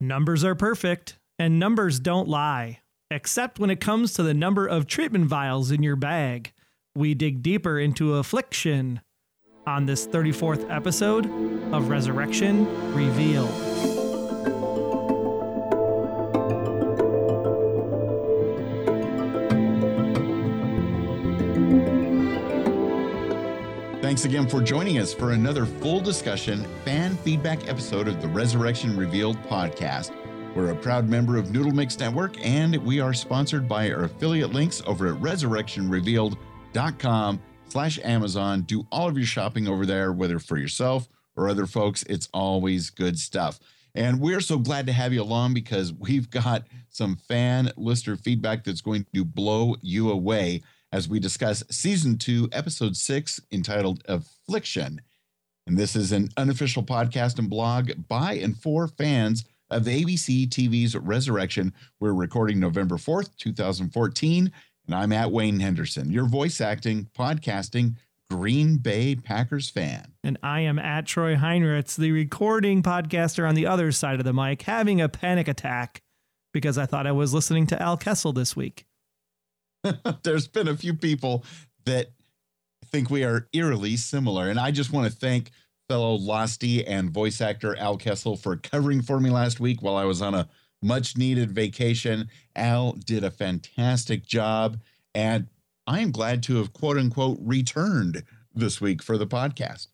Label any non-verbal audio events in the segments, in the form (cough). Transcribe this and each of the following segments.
Numbers are perfect, and numbers don't lie, except when it comes to the number of treatment vials in your bag. We dig deeper into affliction on this 34th episode of Resurrection Revealed. Thanks again for joining us for another full discussion fan feedback episode of the Resurrection Revealed podcast. We're a proud member of Noodle Mix Network and we are sponsored by our affiliate links over at resurrectionrevealed.com slash Amazon. Do all of your shopping over there, whether for yourself or other folks. It's always good stuff. And we're so glad to have you along because we've got some fan listener feedback that's going to blow you away as we discuss season two, episode six, entitled Affliction. And this is an unofficial podcast and blog by and for fans of ABC TV's Resurrection. We're recording November 4th, 2014. And I'm at Wayne Henderson, your voice acting, podcasting, Green Bay Packers fan. And I am at Troy Heinrichs, the recording podcaster on the other side of the mic, having a panic attack because I thought I was listening to Al Kessel this week. (laughs) There's been a few people that think we are eerily similar. And I just want to thank fellow Losty and voice actor Al Kessel for covering for me last week while I was on a much needed vacation. Al did a fantastic job. And I am glad to have quote unquote returned this week for the podcast.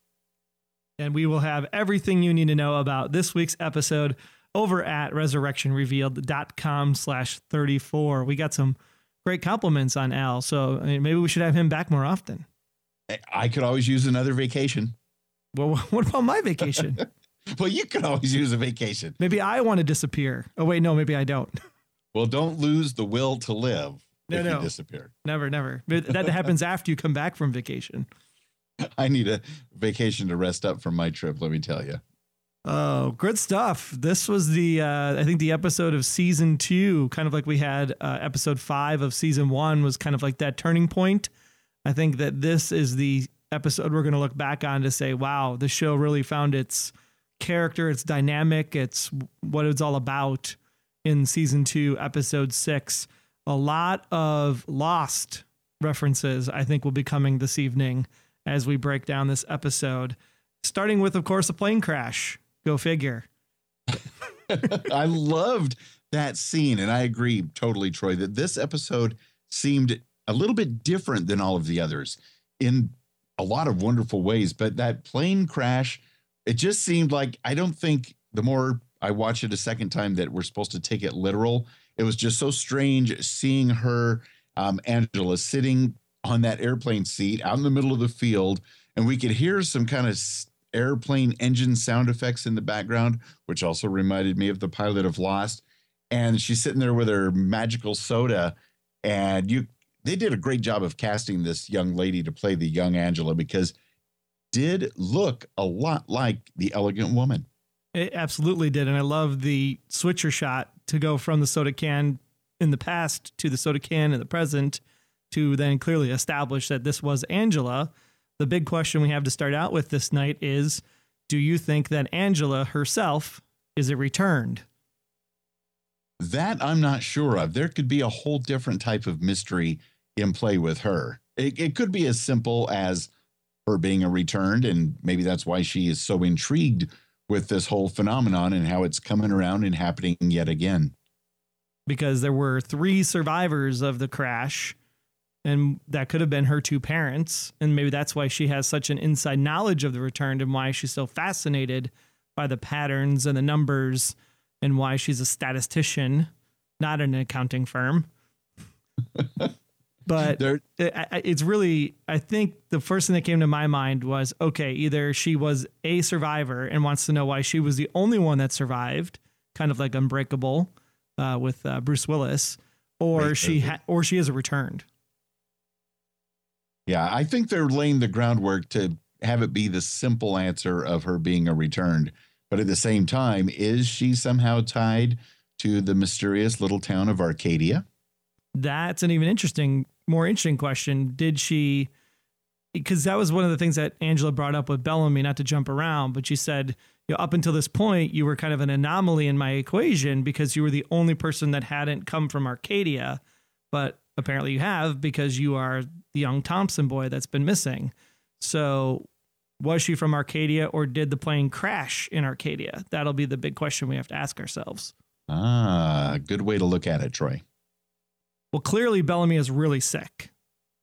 And we will have everything you need to know about this week's episode over at resurrectionrevealed.com slash 34. We got some great compliments on Al. So I mean, maybe we should have him back more often. I could always use another vacation. Well, (laughs) what about my vacation? (laughs) well, you could always use a vacation. Maybe I want to disappear. Oh, wait, no, maybe I don't. (laughs) Well, don't lose the will to live no, if no. you disappear. Never, never. But that happens after you come back from vacation. I need a vacation to rest up from my trip, let me tell you. Oh, good stuff. This was the, uh, I think, the episode of season two, kind of like we had uh, episode five of season one, was kind of like that turning point. I think that this is the episode we're going to look back on to say, wow, the show really found its character, its dynamic, it's what it's all about in season two, episode six. A lot of lost references, I think, will be coming this evening as we break down this episode. Starting with, of course, a plane crash. Go figure. (laughs) I loved that scene. And I agree totally, Troy, that this episode seemed a little bit different than all of the others in a lot of wonderful ways. But that plane crash, it just seemed like I don't think the more I watch it a second time that we're supposed to take it literal. It was just so strange seeing her, um, Angela, sitting on that airplane seat out in the middle of the field, and we could hear some kind of airplane engine sound effects in the background, which also reminded me of the pilot of Lost. And she's sitting there with her magical soda, and you they did a great job of casting this young lady to play the young Angela because did look a lot like the elegant woman. It absolutely did. And I love the switcher shot to go from the soda can in the past to the soda can in the present to then clearly establish that this was Angela. The big question we have to start out with this night is do you think that Angela herself is it returned? That I'm not sure of. There could be a whole different type of mystery in play with her. It, it could be as simple as her being a returned, and maybe that's why she is so intrigued with this whole phenomenon and how it's coming around and happening yet again. Because there were three survivors of the crash, and that could have been her two parents. And maybe that's why she has such an inside knowledge of the returned and why she's so fascinated by the patterns and the numbers and why she's a statistician, not an accounting firm. (laughs) but it, it's really i think the first thing that came to my mind was okay either she was a survivor and wants to know why she was the only one that survived kind of like unbreakable uh, with uh, bruce willis or right. she ha- or she is a returned yeah i think they're laying the groundwork to have it be the simple answer of her being a returned. But at the same time is she somehow tied to the mysterious little town of arcadia? That's an even interesting more interesting question. Did she, because that was one of the things that Angela brought up with Bellamy, not to jump around, but she said, you know, up until this point, you were kind of an anomaly in my equation because you were the only person that hadn't come from Arcadia, but apparently you have because you are the young Thompson boy that's been missing. So, was she from Arcadia or did the plane crash in Arcadia? That'll be the big question we have to ask ourselves. Ah, good way to look at it, Troy. Well, clearly Bellamy is really sick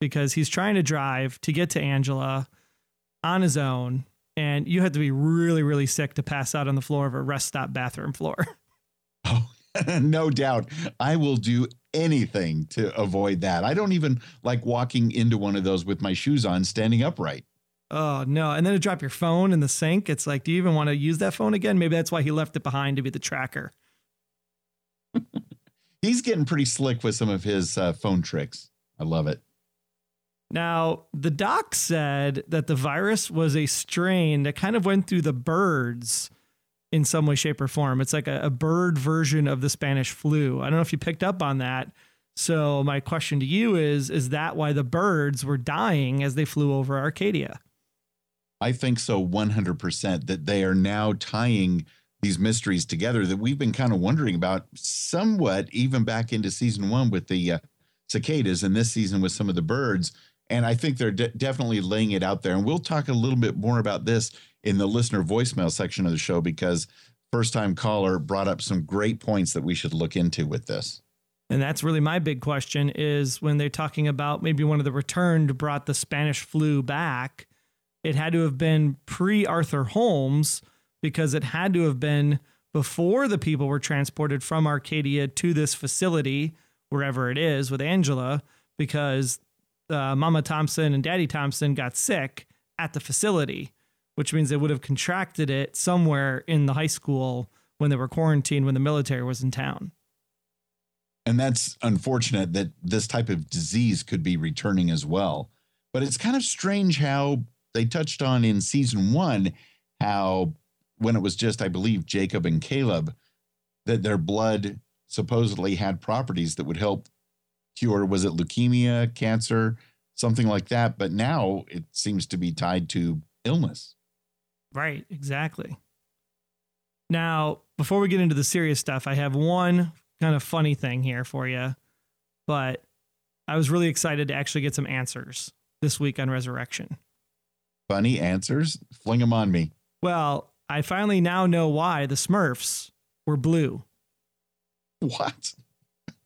because he's trying to drive to get to Angela on his own. And you have to be really, really sick to pass out on the floor of a rest stop bathroom floor. (laughs) Oh, (laughs) no doubt. I will do anything to avoid that. I don't even like walking into one of those with my shoes on, standing upright. Oh, no. And then to drop your phone in the sink, it's like, do you even want to use that phone again? Maybe that's why he left it behind to be the tracker. (laughs) He's getting pretty slick with some of his uh, phone tricks. I love it. Now, the doc said that the virus was a strain that kind of went through the birds in some way, shape, or form. It's like a, a, bird version of the Spanish flu. I don't know if you picked up on that. So my question to you is: Is that why the birds were dying as they flew over Arcadia? I think so, one hundred percent. That they are now tying these mysteries together that we've been kind of wondering about, somewhat even back into season one with the uh, cicadas, and this season with some of the birds and I think they're de definitely laying it out there. And we'll talk a little bit more about this in the listener voicemail section of the show because first time caller brought up some great points that we should look into with this. And that's really my big question is when they're talking about maybe one of the returned brought the Spanish flu back, it had to have been pre Arthur Holmes because it had to have been before the people were transported from Arcadia to this facility, wherever it is with Angela, because uh, Mama Thompson and Daddy Thompson got sick at the facility, which means they would have contracted it somewhere in the high school when they were quarantined when the military was in town. And that's unfortunate that this type of disease could be returning as well. But it's kind of strange how they touched on in season one how when it was just, I believe, Jacob and Caleb, that their blood supposedly had properties that would help cure was it leukemia, cancer, something like that, but now it seems to be tied to illness. Right, exactly. Now, before we get into the serious stuff, I have one kind of funny thing here for you, but I was really excited to actually get some answers this week on Resurrection. Funny answers? Fling them on me. Well, I finally now know why the Smurfs were blue. What?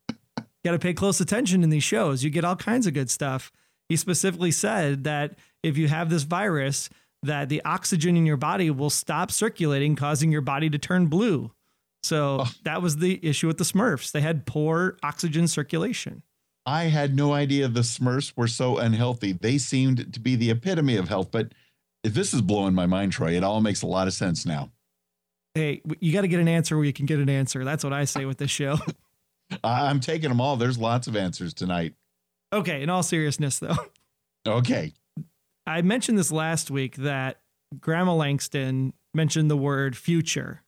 (laughs) got to pay close attention in these shows. You get all kinds of good stuff. He specifically said that if you have this virus, that the oxygen in your body will stop circulating, causing your body to turn blue. So oh. that was the issue with the Smurfs. They had poor oxygen circulation. I had no idea the Smurfs were so unhealthy. They seemed to be the epitome of health. But if this is blowing my mind, Troy, it all makes a lot of sense now. Hey, you got to get an answer where you can get an answer. That's what I say with this show. (laughs) I'm taking them all. There's lots of answers tonight. Okay, in all seriousness, though. Okay. I mentioned this last week that Grandma Langston mentioned the word future,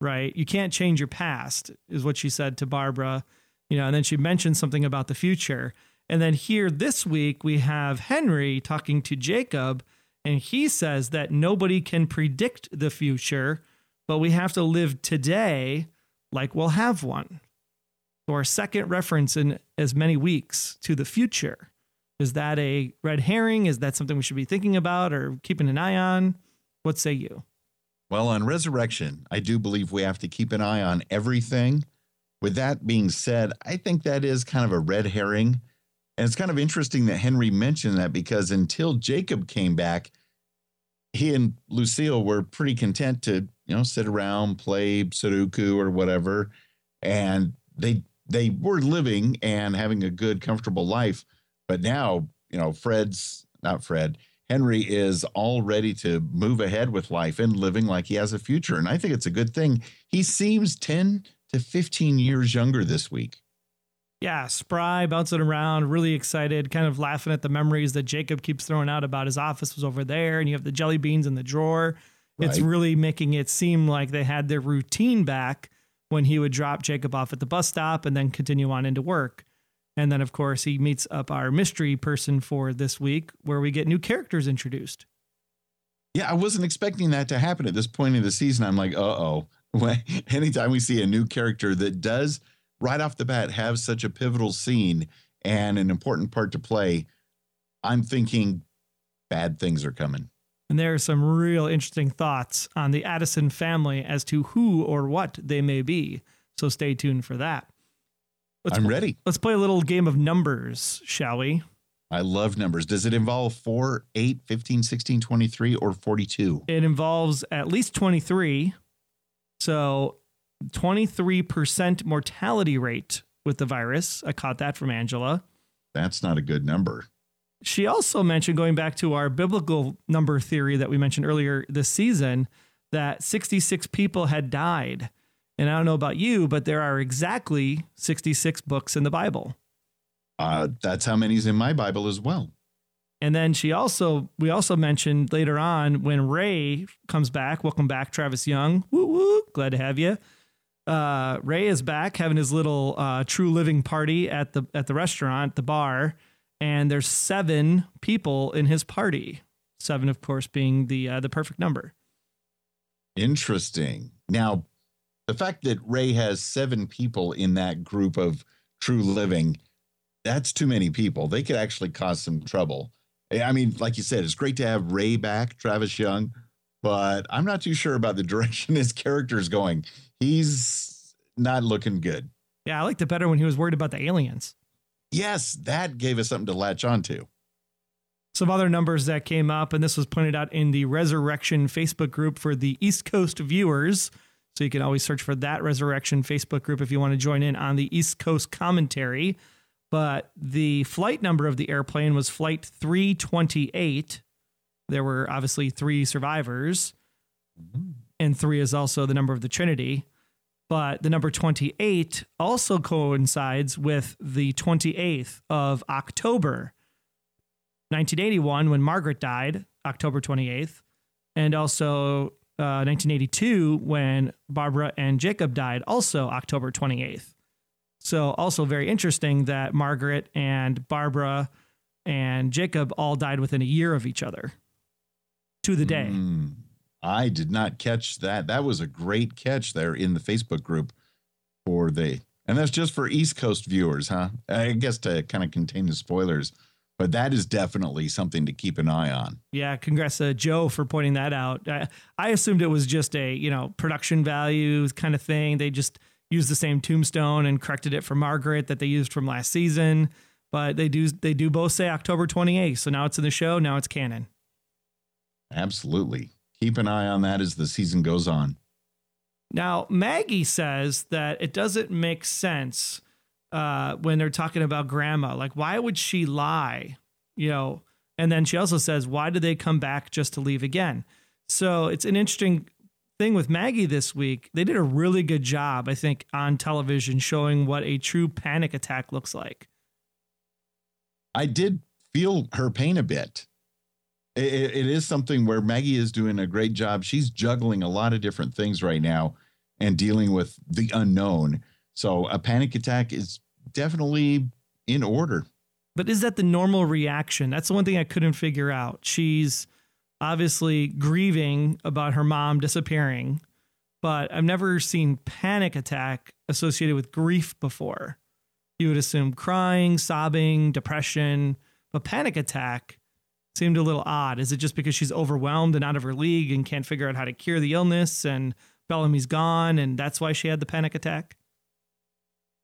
right? You can't change your past, is what she said to Barbara, you know, and then she mentioned something about the future. And then here this week, we have Henry talking to Jacob, and he says that nobody can predict the future, but we have to live today like we'll have one So, our second reference in as many weeks to the future. Is that a red herring? Is that something we should be thinking about or keeping an eye on? What say you? Well, on resurrection, I do believe we have to keep an eye on everything. With that being said, I think that is kind of a red herring. And it's kind of interesting that Henry mentioned that because until Jacob came back, he and Lucille were pretty content to, you know, sit around, play Sudoku or whatever. And they they were living and having a good, comfortable life. But now, you know, Fred's not Fred, Henry is all ready to move ahead with life and living like he has a future. And I think it's a good thing. He seems 10 to 15 years younger this week. Yeah, spry, bouncing around, really excited, kind of laughing at the memories that Jacob keeps throwing out about his office was over there and you have the jelly beans in the drawer. Right. It's really making it seem like they had their routine back when he would drop Jacob off at the bus stop and then continue on into work. And then, of course, he meets up our mystery person for this week, where we get new characters introduced. Yeah, I wasn't expecting that to happen at this point in the season. I'm like, uh oh. (laughs) Anytime we see a new character that does right off the bat have such a pivotal scene and an important part to play, I'm thinking bad things are coming. And there are some real interesting thoughts on the Addison family as to who or what they may be. So stay tuned for that. Let's I'm ready. Let's play a little game of numbers, shall we? I love numbers. Does it involve 4, 8, 15, 16, 23, or 42? It involves at least 23. So 23% mortality rate with the virus. I caught that from Angela. That's not a good number. She also mentioned, going back to our biblical number theory that we mentioned earlier this season, that 66 people had died. And I don't know about you, but there are exactly 66 books in the Bible. Uh, that's how many's in my Bible as well. And then she also, we also mentioned later on when Ray comes back. Welcome back, Travis Young. Woo woo! Glad to have you. Uh, Ray is back having his little uh, true living party at the at the restaurant, the bar, and there's seven people in his party. Seven, of course, being the uh, the perfect number. Interesting. Now, the fact that Ray has seven people in that group of true living that's too many people. They could actually cause some trouble. I mean, like you said, it's great to have Ray back, Travis Young, but I'm not too sure about the (laughs) direction his character is going. He's not looking good. Yeah, I liked it better when he was worried about the aliens. Yes, that gave us something to latch onto. Some other numbers that came up, and this was pointed out in the Resurrection Facebook group for the East Coast viewers. So you can always search for that Resurrection Facebook group if you want to join in on the East Coast commentary but the flight number of the airplane was flight 328. There were obviously three survivors, and three is also the number of the Trinity. But the number 28 also coincides with the 28th of October, 1981, when Margaret died, October 28th, and also uh, 1982, when Barbara and Jacob died, also October 28th. So, also very interesting that Margaret and Barbara and Jacob all died within a year of each other to the day. Mm, I did not catch that. That was a great catch there in the Facebook group for the, and that's just for East Coast viewers, huh? I guess to kind of contain the spoilers, but that is definitely something to keep an eye on. Yeah, congrats to Joe for pointing that out. I, I assumed it was just a you know production value kind of thing. They just used the same tombstone and corrected it for Margaret that they used from last season. But they do they do both say October 28th. So now it's in the show. Now it's canon. Absolutely. Keep an eye on that as the season goes on. Now, Maggie says that it doesn't make sense uh, when they're talking about grandma. Like, why would she lie? You know, and then she also says, why did they come back just to leave again? So it's an interesting thing with Maggie this week, they did a really good job, I think, on television showing what a true panic attack looks like. I did feel her pain a bit. It, it is something where Maggie is doing a great job. She's juggling a lot of different things right now and dealing with the unknown. So a panic attack is definitely in order. But is that the normal reaction? That's the one thing I couldn't figure out. She's obviously grieving about her mom disappearing, but I've never seen panic attack associated with grief before. You would assume crying, sobbing, depression, but panic attack seemed a little odd. Is it just because she's overwhelmed and out of her league and can't figure out how to cure the illness and Bellamy's gone and that's why she had the panic attack?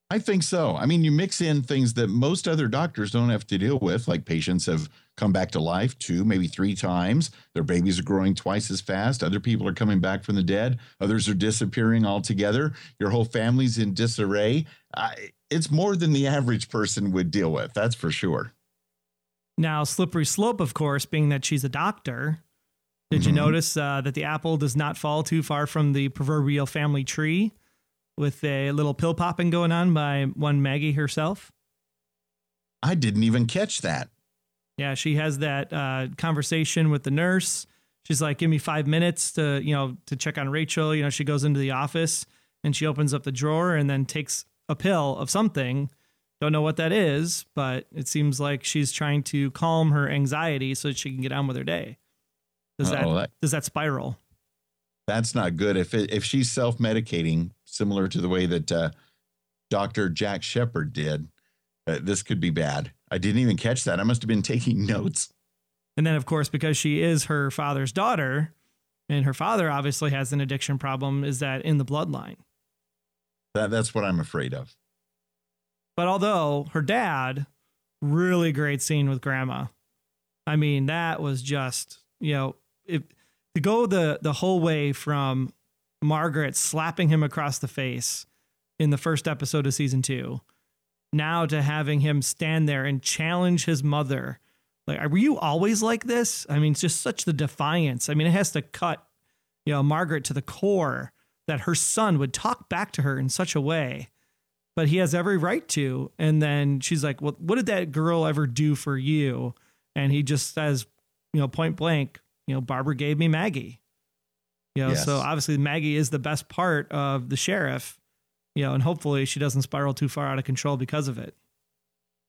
I think so. I mean, you mix in things that most other doctors don't have to deal with, like patients have come back to life two, maybe three times. Their babies are growing twice as fast. Other people are coming back from the dead. Others are disappearing altogether. Your whole family's in disarray. It's more than the average person would deal with, that's for sure. Now, slippery slope, of course, being that she's a doctor. Did mm-hmm. you notice uh, that the apple does not fall too far from the proverbial family tree? With a little pill popping going on by one Maggie herself. I didn't even catch that. Yeah, she has that uh, conversation with the nurse. She's like, "Give me five minutes to, you know, to check on Rachel." You know, she goes into the office and she opens up the drawer and then takes a pill of something. Don't know what that is, but it seems like she's trying to calm her anxiety so that she can get on with her day. Does that, that does that spiral? That's not good. If it, if she's self medicating, similar to the way that uh, Doctor Jack Shephard did, uh, this could be bad. I didn't even catch that. I must have been taking (laughs) notes. And then, of course, because she is her father's daughter, and her father obviously has an addiction problem, is that in the bloodline? That, that's what I'm afraid of. But although her dad, really great scene with grandma. I mean, that was just, you know, if to go the the whole way from Margaret slapping him across the face in the first episode of season 2 now to having him stand there and challenge his mother. Like, were you always like this? I mean, it's just such the defiance. I mean, it has to cut, you know, Margaret to the core that her son would talk back to her in such a way, but he has every right to. And then she's like, Well, what did that girl ever do for you? And he just says, you know, point blank, you know, Barbara gave me Maggie. You know, yes. so obviously Maggie is the best part of the sheriff you know, and hopefully she doesn't spiral too far out of control because of it.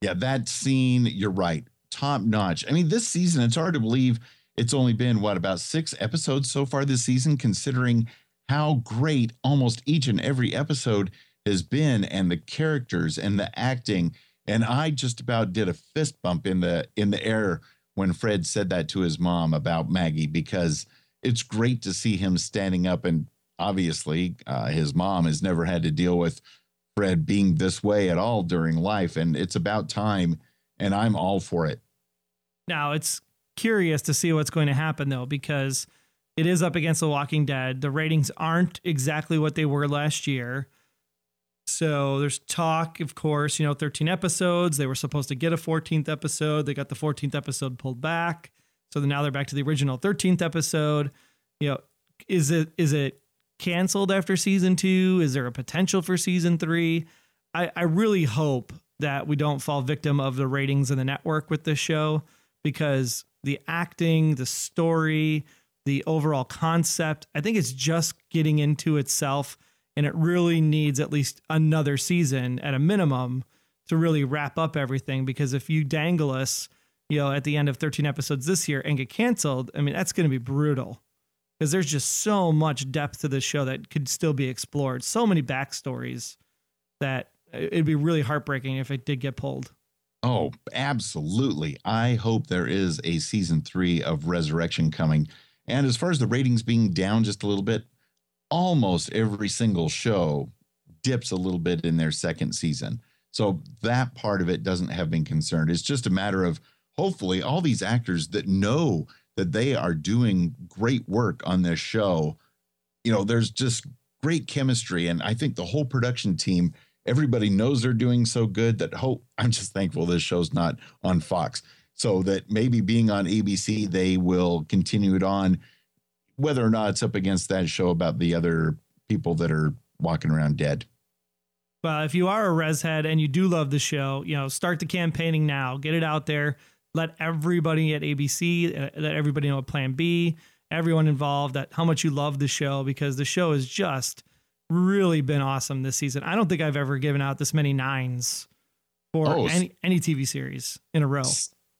Yeah, that scene, you're right. Top notch. I mean, this season, it's hard to believe it's only been what about six episodes so far this season, considering how great almost each and every episode has been, and the characters and the acting. And I just about did a fist bump in the in the air when Fred said that to his mom about Maggie because it's great to see him standing up and obviously uh, his mom has never had to deal with Fred being this way at all during life, and it's about time. And I'm all for it. Now it's curious to see what's going to happen though, because it is up against The Walking Dead. The ratings aren't exactly what they were last year. So there's talk, of course, you know, 13 episodes. They were supposed to get a 14th episode. They got the 14th episode pulled back. So now they're back to the original 13th episode. You know, is it is it canceled after season two? Is there a potential for season three? I, I really hope that we don't fall victim of the ratings in the network with this show because the acting, the story, the overall concept, I think it's just getting into itself and it really needs at least another season at a minimum to really wrap up everything because if you dangle us, you know, at the end of 13 episodes this year and get canceled, I mean, that's going to be brutal because there's just so much depth to this show that could still be explored. So many backstories that it'd be really heartbreaking if it did get pulled. Oh, absolutely. I hope there is a season three of Resurrection coming. And as far as the ratings being down just a little bit, almost every single show dips a little bit in their second season. So that part of it doesn't have been concerned. It's just a matter of hopefully all these actors that know that they are doing great work on this show. You know, there's just great chemistry. And I think the whole production team, everybody knows they're doing so good that hope I'm just thankful this show's not on Fox. So that maybe being on ABC, they will continue it on, whether or not it's up against that show about the other people that are walking around dead. Well, if you are a res head and you do love the show, you know, start the campaigning now. Get it out there let everybody at ABC, uh, let everybody know Plan B, everyone involved that how much you love the show because the show has just really been awesome this season. I don't think I've ever given out this many nines for oh, any any TV series in a row.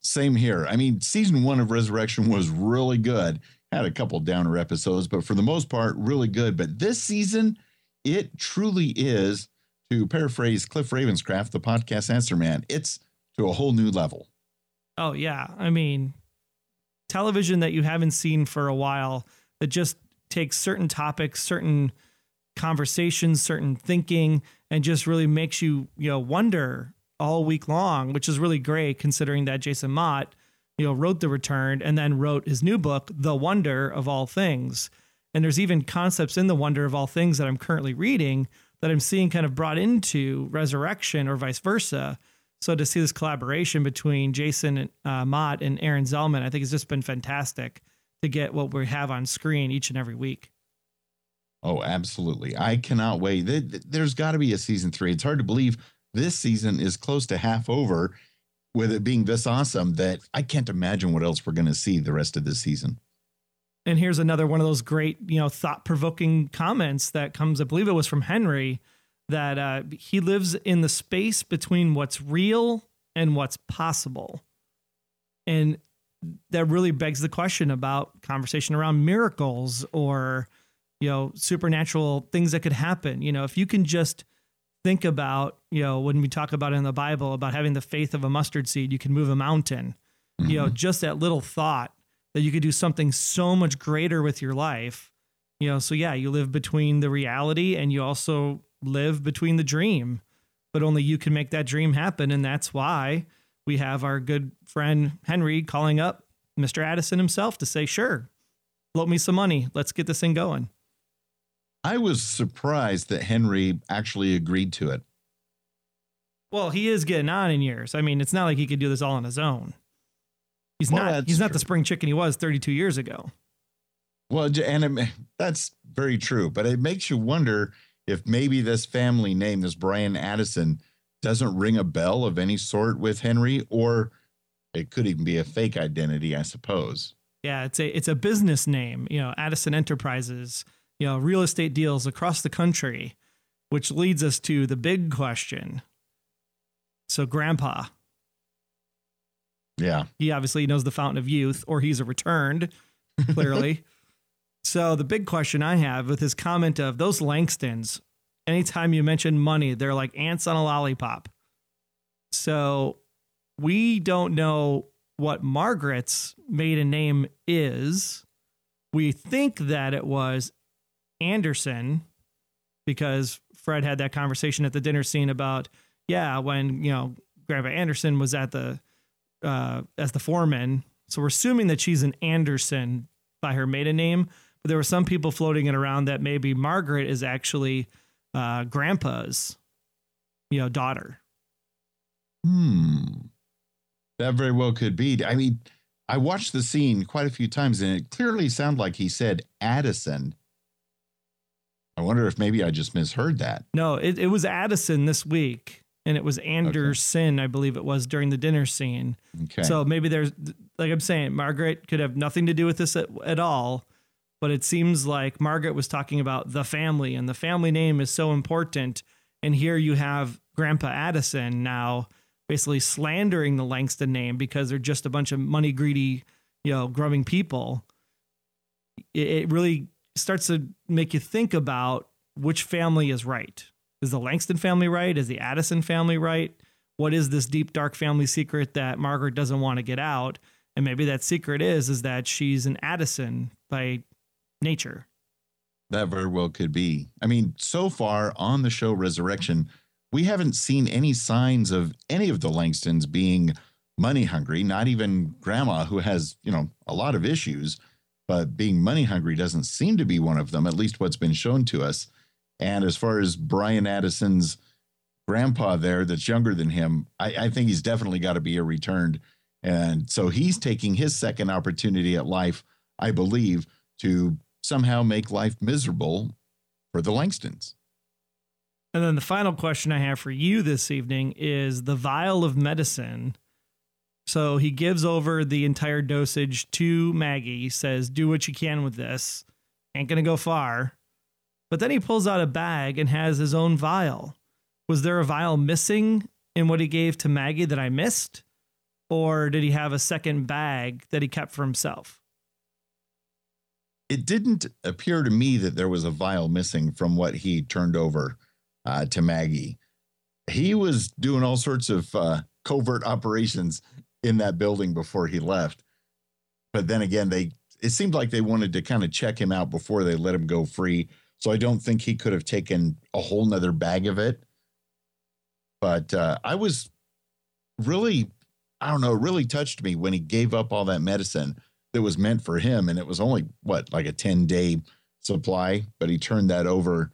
Same here. I mean, season one of Resurrection was really good. Had a couple downer episodes, but for the most part, really good. But this season, it truly is, to paraphrase Cliff Ravenscraft, the podcast answer man, it's to a whole new level. Oh yeah, I mean, television that you haven't seen for a while that just takes certain topics, certain conversations, certain thinking, and just really makes you you know wonder all week long, which is really great considering that Jason Mott you know wrote The Return and then wrote his new book, The Wonder of All Things. And there's even concepts in The Wonder of All Things that I'm currently reading that I'm seeing kind of brought into Resurrection or vice versa so to see this collaboration between Jason uh, Mott and Aaron Zelman, I think it's just been fantastic to get what we have on screen each and every week. Oh, absolutely. I cannot wait. There's got to be a season three. It's hard to believe this season is close to half over with it being this awesome that I can't imagine what else we're going to see the rest of this season. And here's another one of those great, you know, thought provoking comments that comes, I believe it was from Henry that uh, he lives in the space between what's real and what's possible. And that really begs the question about conversation around miracles or you know supernatural things that could happen you know if you can just think about you know when we talk about it in the bible about having the faith of a mustard seed you can move a mountain mm-hmm. you know just that little thought that you could do something so much greater with your life you know. So yeah you live between the reality and you also live between the dream but only you can make that dream happen. And that's why we have our good friend henry calling up mr addison himself to say sure float me some money. Let's get this thing going i was surprised that henry actually agreed to it. Well he is getting on in years. I mean it's not like he could do this all on his own. He's well, not he's not the spring chicken he was 32 years ago. Well, and it, that's very true, but it makes you wonder if maybe this family name, this Brian Addison, doesn't ring a bell of any sort with Henry, or it could even be a fake identity, I suppose. Yeah, it's a it's a business name, you know, Addison Enterprises, you know, real estate deals across the country, which leads us to the big question. So, Grandpa. Yeah. He obviously knows the fountain of youth, or he's a returned, clearly. (laughs) So the big question I have with his comment of those Langstons, anytime you mention money, they're like ants on a lollipop. So we don't know what Margaret's maiden name is. We think that it was Anderson because Fred had that conversation at the dinner scene about, yeah, when, you know, Grandpa Anderson was at the, uh, as the foreman. So we're assuming that she's an Anderson by her maiden name but there were some people floating it around that maybe Margaret is actually uh, Grandpa's, you know, daughter. Hmm. That very well could be. I mean, I watched the scene quite a few times, and it clearly sounded like he said Addison. I wonder if maybe I just misheard that. No, it, it was Addison this week, and it was Anderson, okay. I believe it was during the dinner scene. Okay. So maybe there's, like I'm saying, Margaret could have nothing to do with this at, at all but it seems like Margaret was talking about the family, and the family name is so important. And here you have Grandpa Addison now basically slandering the Langston name because they're just a bunch of money greedy, you know, grubbing people. It, it really starts to make you think about which family is right. Is the Langston family right? Is the Addison family right? What is this deep dark family secret that Margaret doesn't want to get out? And maybe that secret is is that she's an Addison by nature. That very well could be. I mean, so far on the show Resurrection, we haven't seen any signs of any of the Langstons being money hungry, not even grandma, who has, you know, a lot of issues, but being money hungry doesn't seem to be one of them, at least what's been shown to us. And as far as Brian Addison's grandpa there that's younger than him, I, I think he's definitely got to be a returned. And so he's taking his second opportunity at life, I believe, to somehow make life miserable for the Langstons. And then the final question I have for you this evening is the vial of medicine. So he gives over the entire dosage to Maggie, says, Do what you can with this. Ain't going to go far. But then he pulls out a bag and has his own vial. Was there a vial missing in what he gave to Maggie that I missed? Or did he have a second bag that he kept for himself? it didn't appear to me that there was a vial missing from what he turned over uh, to Maggie. He was doing all sorts of uh, covert operations in that building before he left. But then again, they it seemed like they wanted to kind of check him out before they let him go free. So I don't think he could have taken a whole nother bag of it. But uh, I was really, I don't know, really touched me when he gave up all that medicine that was meant for him. And it was only what, like a 10 day supply, but he turned that over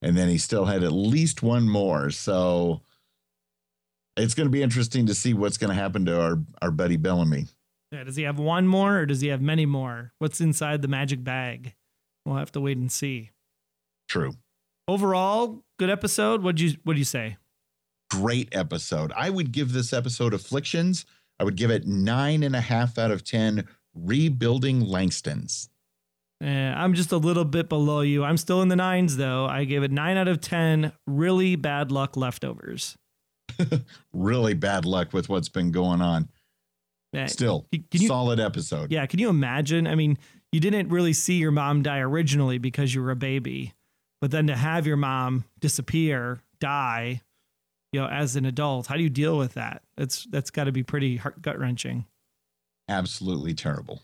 and then he still had at least one more. So it's going to be interesting to see what's going to happen to our, our buddy Bellamy. Yeah, does he have one more or does he have many more? What's inside the magic bag? We'll have to wait and see. True. Overall, good episode. What'd you what'd you say? Great episode. I would give this episode Afflictions. I would give it nine and a half out of ten rebuilding Langstons. Yeah, I'm just a little bit below you. I'm still in the nines, though. I gave it nine out of 10 really bad luck leftovers. (laughs) really bad luck with what's been going on. Still, can you, solid episode. Yeah. Can you imagine? I mean, you didn't really see your mom die originally because you were a baby, but then to have your mom disappear, die, you know, as an adult, how do you deal with that? That's that's got to be pretty gut wrenching. Absolutely terrible.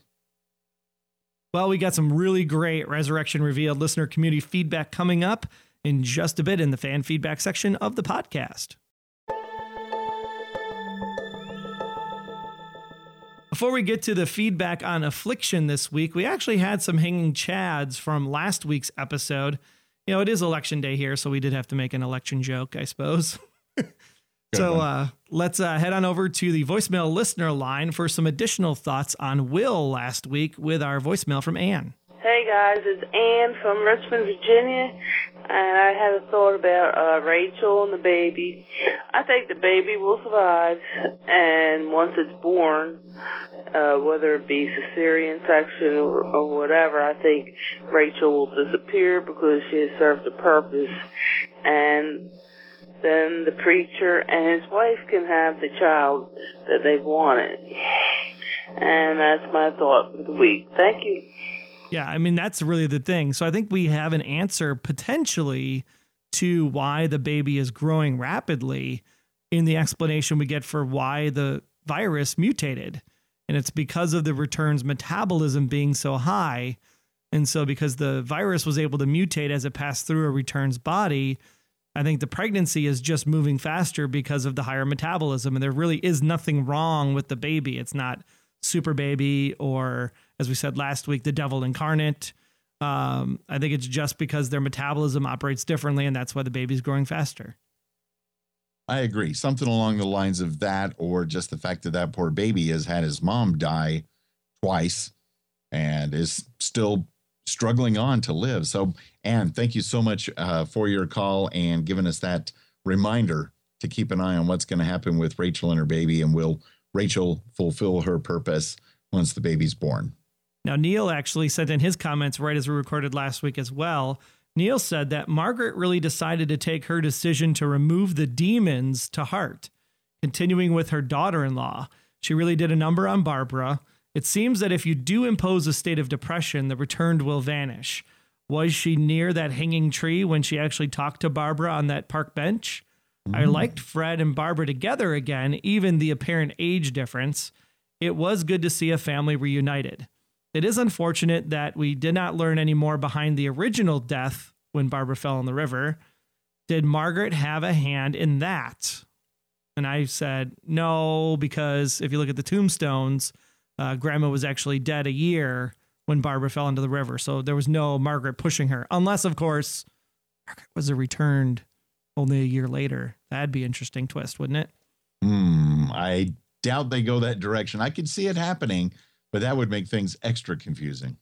Well, we got some really great Resurrection Revealed listener community feedback coming up in just a bit in the fan feedback section of the podcast. Before we get to the feedback on affliction this week, we actually had some hanging chads from last week's episode. You know, it is election day here, so we did have to make an election joke, I suppose. (laughs) so uh, let's uh, head on over to the voicemail listener line for some additional thoughts on Will last week with our voicemail from Anne. Hey guys, it's Anne from Richmond, Virginia, and I had a thought about uh, Rachel and the baby. I think the baby will survive, and once it's born, uh, whether it be cesarean section or, or whatever, I think Rachel will disappear because she has served a purpose, and then the preacher and his wife can have the child that they've wanted. And that's my thought for the week. Thank you. Yeah, I mean that's really the thing. So I think we have an answer potentially to why the baby is growing rapidly in the explanation we get for why the virus mutated. And it's because of the return's metabolism being so high. And so because the virus was able to mutate as it passed through a return's body, I think the pregnancy is just moving faster because of the higher metabolism. And there really is nothing wrong with the baby. It's not super baby or as we said last week, the devil incarnate. Um, I think it's just because their metabolism operates differently, and that's why the baby's growing faster. I agree. Something along the lines of that, or just the fact that that poor baby has had his mom die twice and is still struggling on to live. So, Anne, thank you so much uh, for your call and giving us that reminder to keep an eye on what's going to happen with Rachel and her baby, and will Rachel fulfill her purpose once the baby's born? Now, Neil actually sent in his comments right as we recorded last week as well. Neil said that Margaret really decided to take her decision to remove the demons to heart, continuing with her daughter in law. She really did a number on Barbara. It seems that if you do impose a state of depression, the returned will vanish. Was she near that hanging tree when she actually talked to Barbara on that park bench? Mm. I liked Fred and Barbara together again, even the apparent age difference. It was good to see a family reunited. It is unfortunate that we did not learn any more behind the original death when Barbara fell in the river. Did Margaret have a hand in that? And I said, no, because if you look at the tombstones, uh, Grandma was actually dead a year when Barbara fell into the river. So there was no Margaret pushing her, unless, of course, Margaret was a returned only a year later. That'd be interesting twist, wouldn't it? Hmm, I doubt they go that direction. I could see it happening but that would make things extra confusing.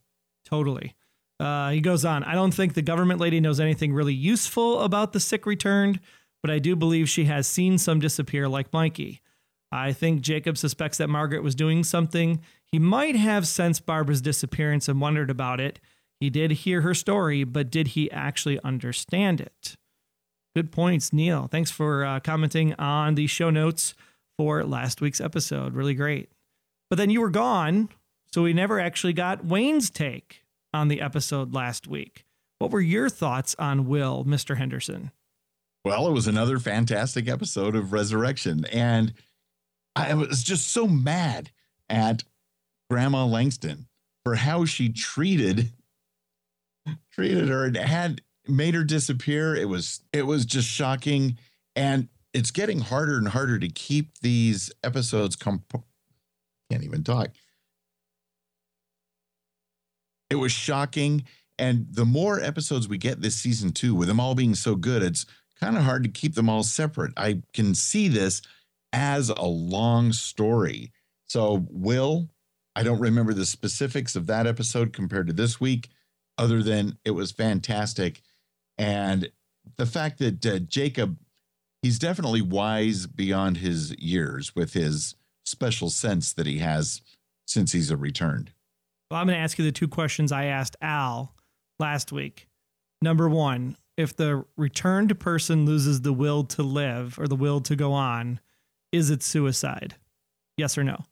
Totally. Uh, he goes on, I don't think the government lady knows anything really useful about the sick returned, but I do believe she has seen some disappear like Mikey. I think Jacob suspects that Margaret was doing something. He might have sensed Barbara's disappearance and wondered about it. He did hear her story, but did he actually understand it? Good points, Neil. Thanks for uh, commenting on the show notes for last week's episode. Really great. But then you were gone so we never actually got Wayne's take on the episode last week. What were your thoughts on Will, Mr. Henderson? Well, it was another fantastic episode of Resurrection. And I was just so mad at Grandma Langston for how she treated treated her and had made her disappear. It was it was just shocking. And it's getting harder and harder to keep these episodes comp- can't even talk it was shocking. And the more episodes we get this season two, with them all being so good, it's kind of hard to keep them all separate. I can see this as a long story. So, Will, I don't remember the specifics of that episode compared to this week, other than it was fantastic. And the fact that uh, Jacob, he's definitely wise beyond his years with his special sense that he has since he's a returned. Well, I'm going to ask you the two questions I asked Al last week. Number one, if the returned person loses the will to live or the will to go on, is it suicide? Yes or no?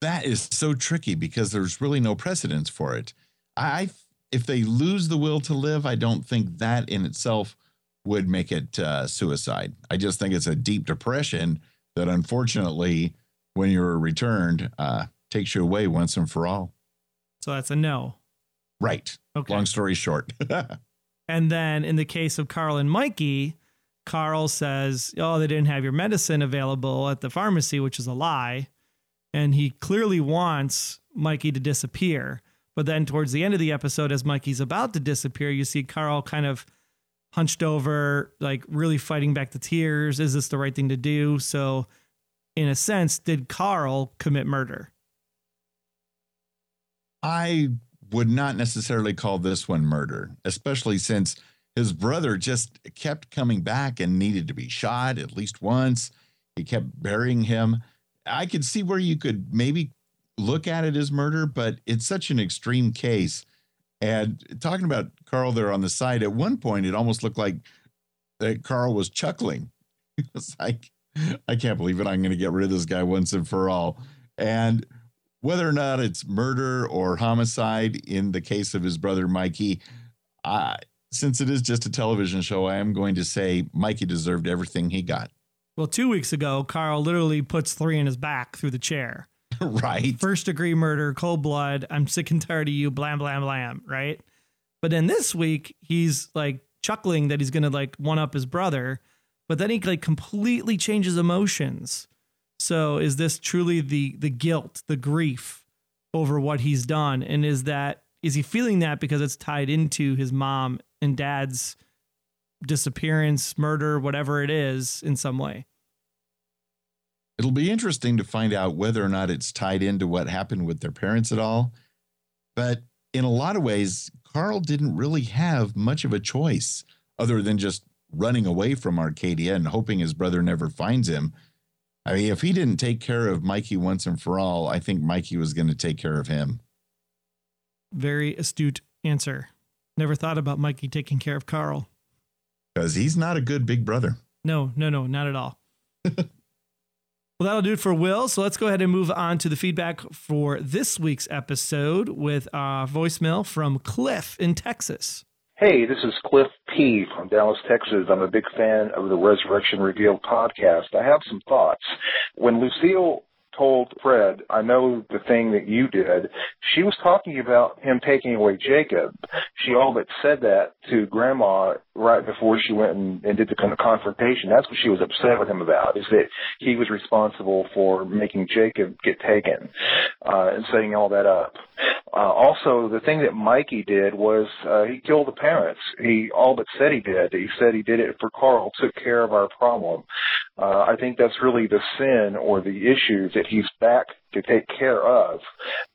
That is so tricky because there's really no precedence for it. I if they lose the will to live, I don't think that in itself would make it uh, suicide. I just think it's a deep depression that unfortunately, when you're returned, uh, takes you away once and for all. So that's a no. Right. Okay. Long story short. (laughs) and then in the case of Carl and Mikey, Carl says, Oh, they didn't have your medicine available at the pharmacy, which is a lie. And he clearly wants Mikey to disappear. But then towards the end of the episode, as Mikey's about to disappear, you see Carl kind of hunched over, like really fighting back the tears. Is this the right thing to do? So, in a sense, did Carl commit murder? I would not necessarily call this one murder, especially since his brother just kept coming back and needed to be shot at least once. He kept burying him. I could see where you could maybe look at it as murder, but it's such an extreme case. And talking about Carl there on the side, at one point it almost looked like that Carl was chuckling. (laughs) It's like, I can't believe it. I'm going to get rid of this guy once and for all. And whether or not it's murder or homicide in the case of his brother Mikey, I, since it is just a television show, I am going to say Mikey deserved everything he got. Well, two weeks ago, Carl literally puts three in his back through the chair. (laughs) right. First degree murder, cold blood. I'm sick and tired of you, blam, blam, blam. Right. But then this week, he's like chuckling that he's to like one up his brother. But then he like completely changes emotions. So is this truly the the guilt, the grief over what he's done? And is that is he feeling that because it's tied into his mom and dad's disappearance, murder, whatever it is in some way? It'll be interesting to find out whether or not it's tied into what happened with their parents at all. But in a lot of ways, Carl didn't really have much of a choice other than just running away from Arcadia and hoping his brother never finds him. I mean, if he didn't take care of Mikey once and for all, I think Mikey was going to take care of him. Very astute answer. Never thought about Mikey taking care of Carl. Because he's not a good big brother. No, no, no, not at all. (laughs) Well, that'll do it for Will. So let's go ahead and move on to the feedback for this week's episode with a voicemail from Cliff in Texas. Hey, this is Cliff P. from Dallas, Texas. I'm a big fan of the Resurrection Revealed podcast. I have some thoughts. When Lucille told Fred, I know the thing that you did, she was talking about him taking away Jacob. She all but said that to Grandma right before she went and, and did the kind of confrontation. That's what she was upset with him about, is that he was responsible for making Jacob get taken uh, and setting all that up. Uh, also, the thing that Mikey did was uh, he killed the parents. He all but said he did. He said he did it for Carl, took care of our problem. Uh, I think that's really the sin or the issue that he's back to take care of.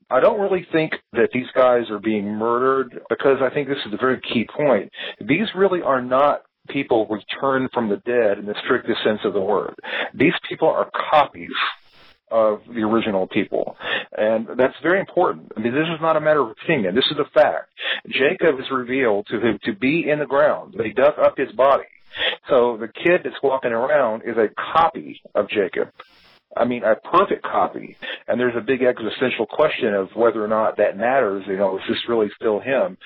I don't really think that these guys are being murdered because I think this is a very key point. These really are not people returned from the dead in the strictest sense of the word. These people are copies of the original people. And that's very important. I mean, this is not a matter of opinion. This is a fact. Jacob is revealed to him to be in the ground. They dug up his body. So the kid that's walking around is a copy of Jacob. I mean, a perfect copy. And there's a big existential question of whether or not that matters. You know, is this really still him?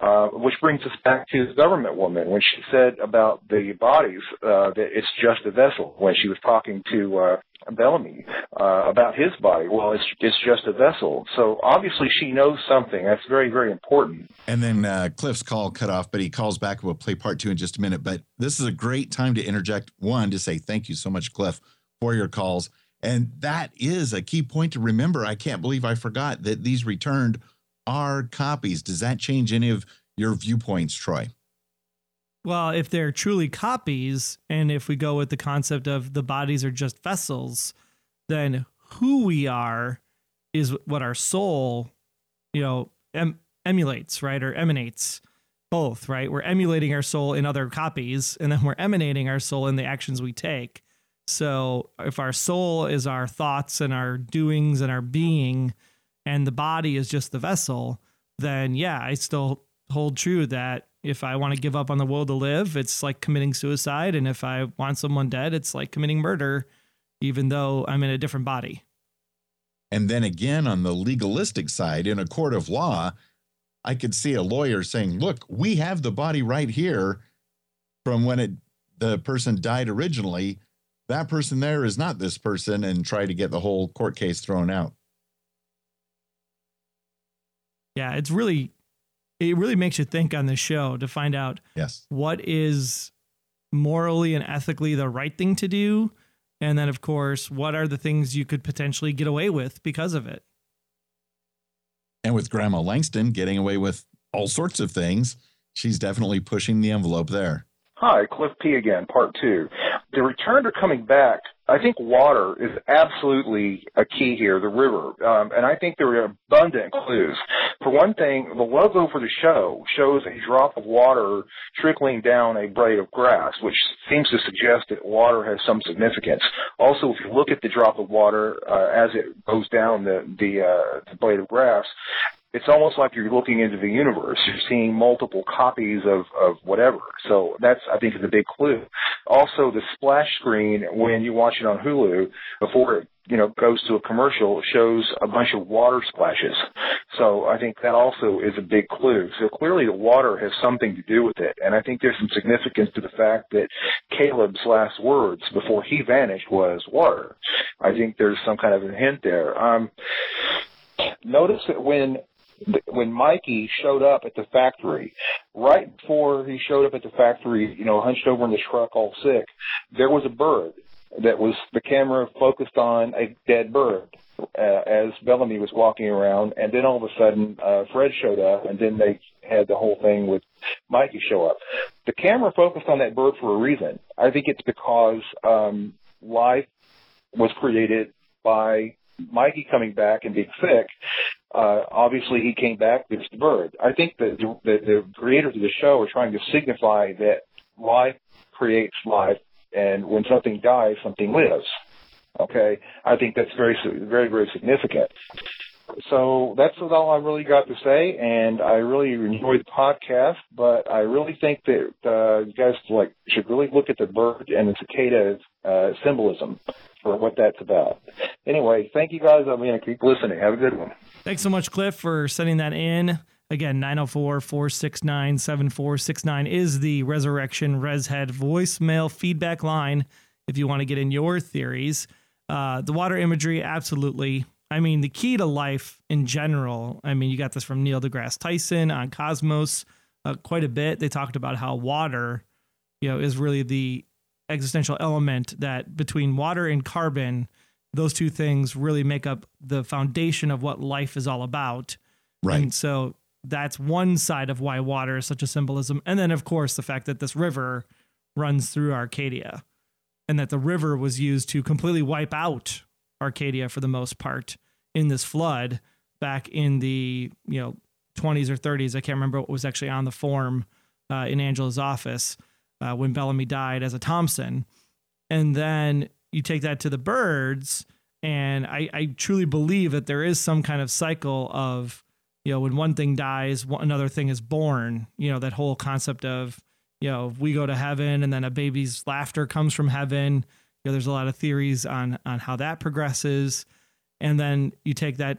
Uh, which brings us back to the government woman when she said about the bodies uh, that it's just a vessel. When she was talking to uh, Bellamy uh, about his body, well, it's it's just a vessel. So obviously she knows something. That's very very important. And then uh, Cliff's call cut off, but he calls back. We'll play part two in just a minute. But this is a great time to interject. One to say thank you so much, Cliff, for your calls. And that is a key point to remember. I can't believe I forgot that these returned are copies. Does that change any of your viewpoints, Troy? Well, if they're truly copies, and if we go with the concept of the bodies are just vessels, then who we are is what our soul, you know, em- emulates, right? Or emanates both, right? We're emulating our soul in other copies, and then we're emanating our soul in the actions we take. So if our soul is our thoughts and our doings and our being, and the body is just the vessel, then yeah, I still hold true that if I want to give up on the will to live, it's like committing suicide. And if I want someone dead, it's like committing murder, even though I'm in a different body. And then again, on the legalistic side, in a court of law, I could see a lawyer saying, look, we have the body right here from when it the person died originally. That person there is not this person, and try to get the whole court case thrown out. Yeah, it's really it really makes you think on this show to find out yes what is morally and ethically the right thing to do and then of course what are the things you could potentially get away with because of it and with grandma langston getting away with all sorts of things she's definitely pushing the envelope there Hi, Cliff P again, part two. The return to coming back, I think water is absolutely a key here, the river. Um, and I think there are abundant clues. For one thing, the logo for the show shows a drop of water trickling down a blade of grass, which seems to suggest that water has some significance. Also, if you look at the drop of water uh, as it goes down the, the, uh, the blade of grass, it's almost like you're looking into the universe. You're seeing multiple copies of, of whatever. So that's, I think, is a big clue. Also, the splash screen, when you watch it on Hulu, before it, you know, goes to a commercial, shows a bunch of water splashes. So I think that also is a big clue. So clearly the water has something to do with it. And I think there's some significance to the fact that Caleb's last words before he vanished was water. I think there's some kind of a hint there. Um, notice that when when Mikey showed up at the factory, right before he showed up at the factory, you know, hunched over in the truck all sick, there was a bird that was the camera focused on a dead bird uh, as Bellamy was walking around, and then all of a sudden uh, Fred showed up, and then they had the whole thing with Mikey show up. The camera focused on that bird for a reason. I think it's because um, life was created by Mikey coming back and being sick, uh, obviously he came back. It's the bird. I think that the, the, the creators of the show are trying to signify that life creates life, and when something dies, something lives. Okay, I think that's very, very, very significant. So that's all I really got to say, and I really enjoyed the podcast. But I really think that uh, you guys like should really look at the bird and the cicada uh, symbolism for what that's about. Anyway, thank you guys. I'm going to keep listening. Have a good one. Thanks so much, Cliff, for sending that in. Again, 904 469 7469 is the Resurrection Reshead voicemail feedback line if you want to get in your theories. Uh, the water imagery, absolutely. I mean, the key to life in general. I mean, you got this from Neil deGrasse Tyson on Cosmos uh, quite a bit. They talked about how water, you know, is really the existential element that between water and carbon, those two things really make up the foundation of what life is all about. Right. And so that's one side of why water is such a symbolism. And then, of course, the fact that this river runs through Arcadia and that the river was used to completely wipe out Arcadia for the most part in this flood back in the, you know, 20s or 30s. I can't remember what was actually on the form uh, in Angela's office uh, when Bellamy died as a Thompson. And then you take that to the birds, and I, I truly believe that there is some kind of cycle of, you know, when one thing dies, another thing is born. You know, that whole concept of, you know, we go to heaven and then a baby's laughter comes from heaven. Know, there's a lot of theories on on how that progresses. And then you take that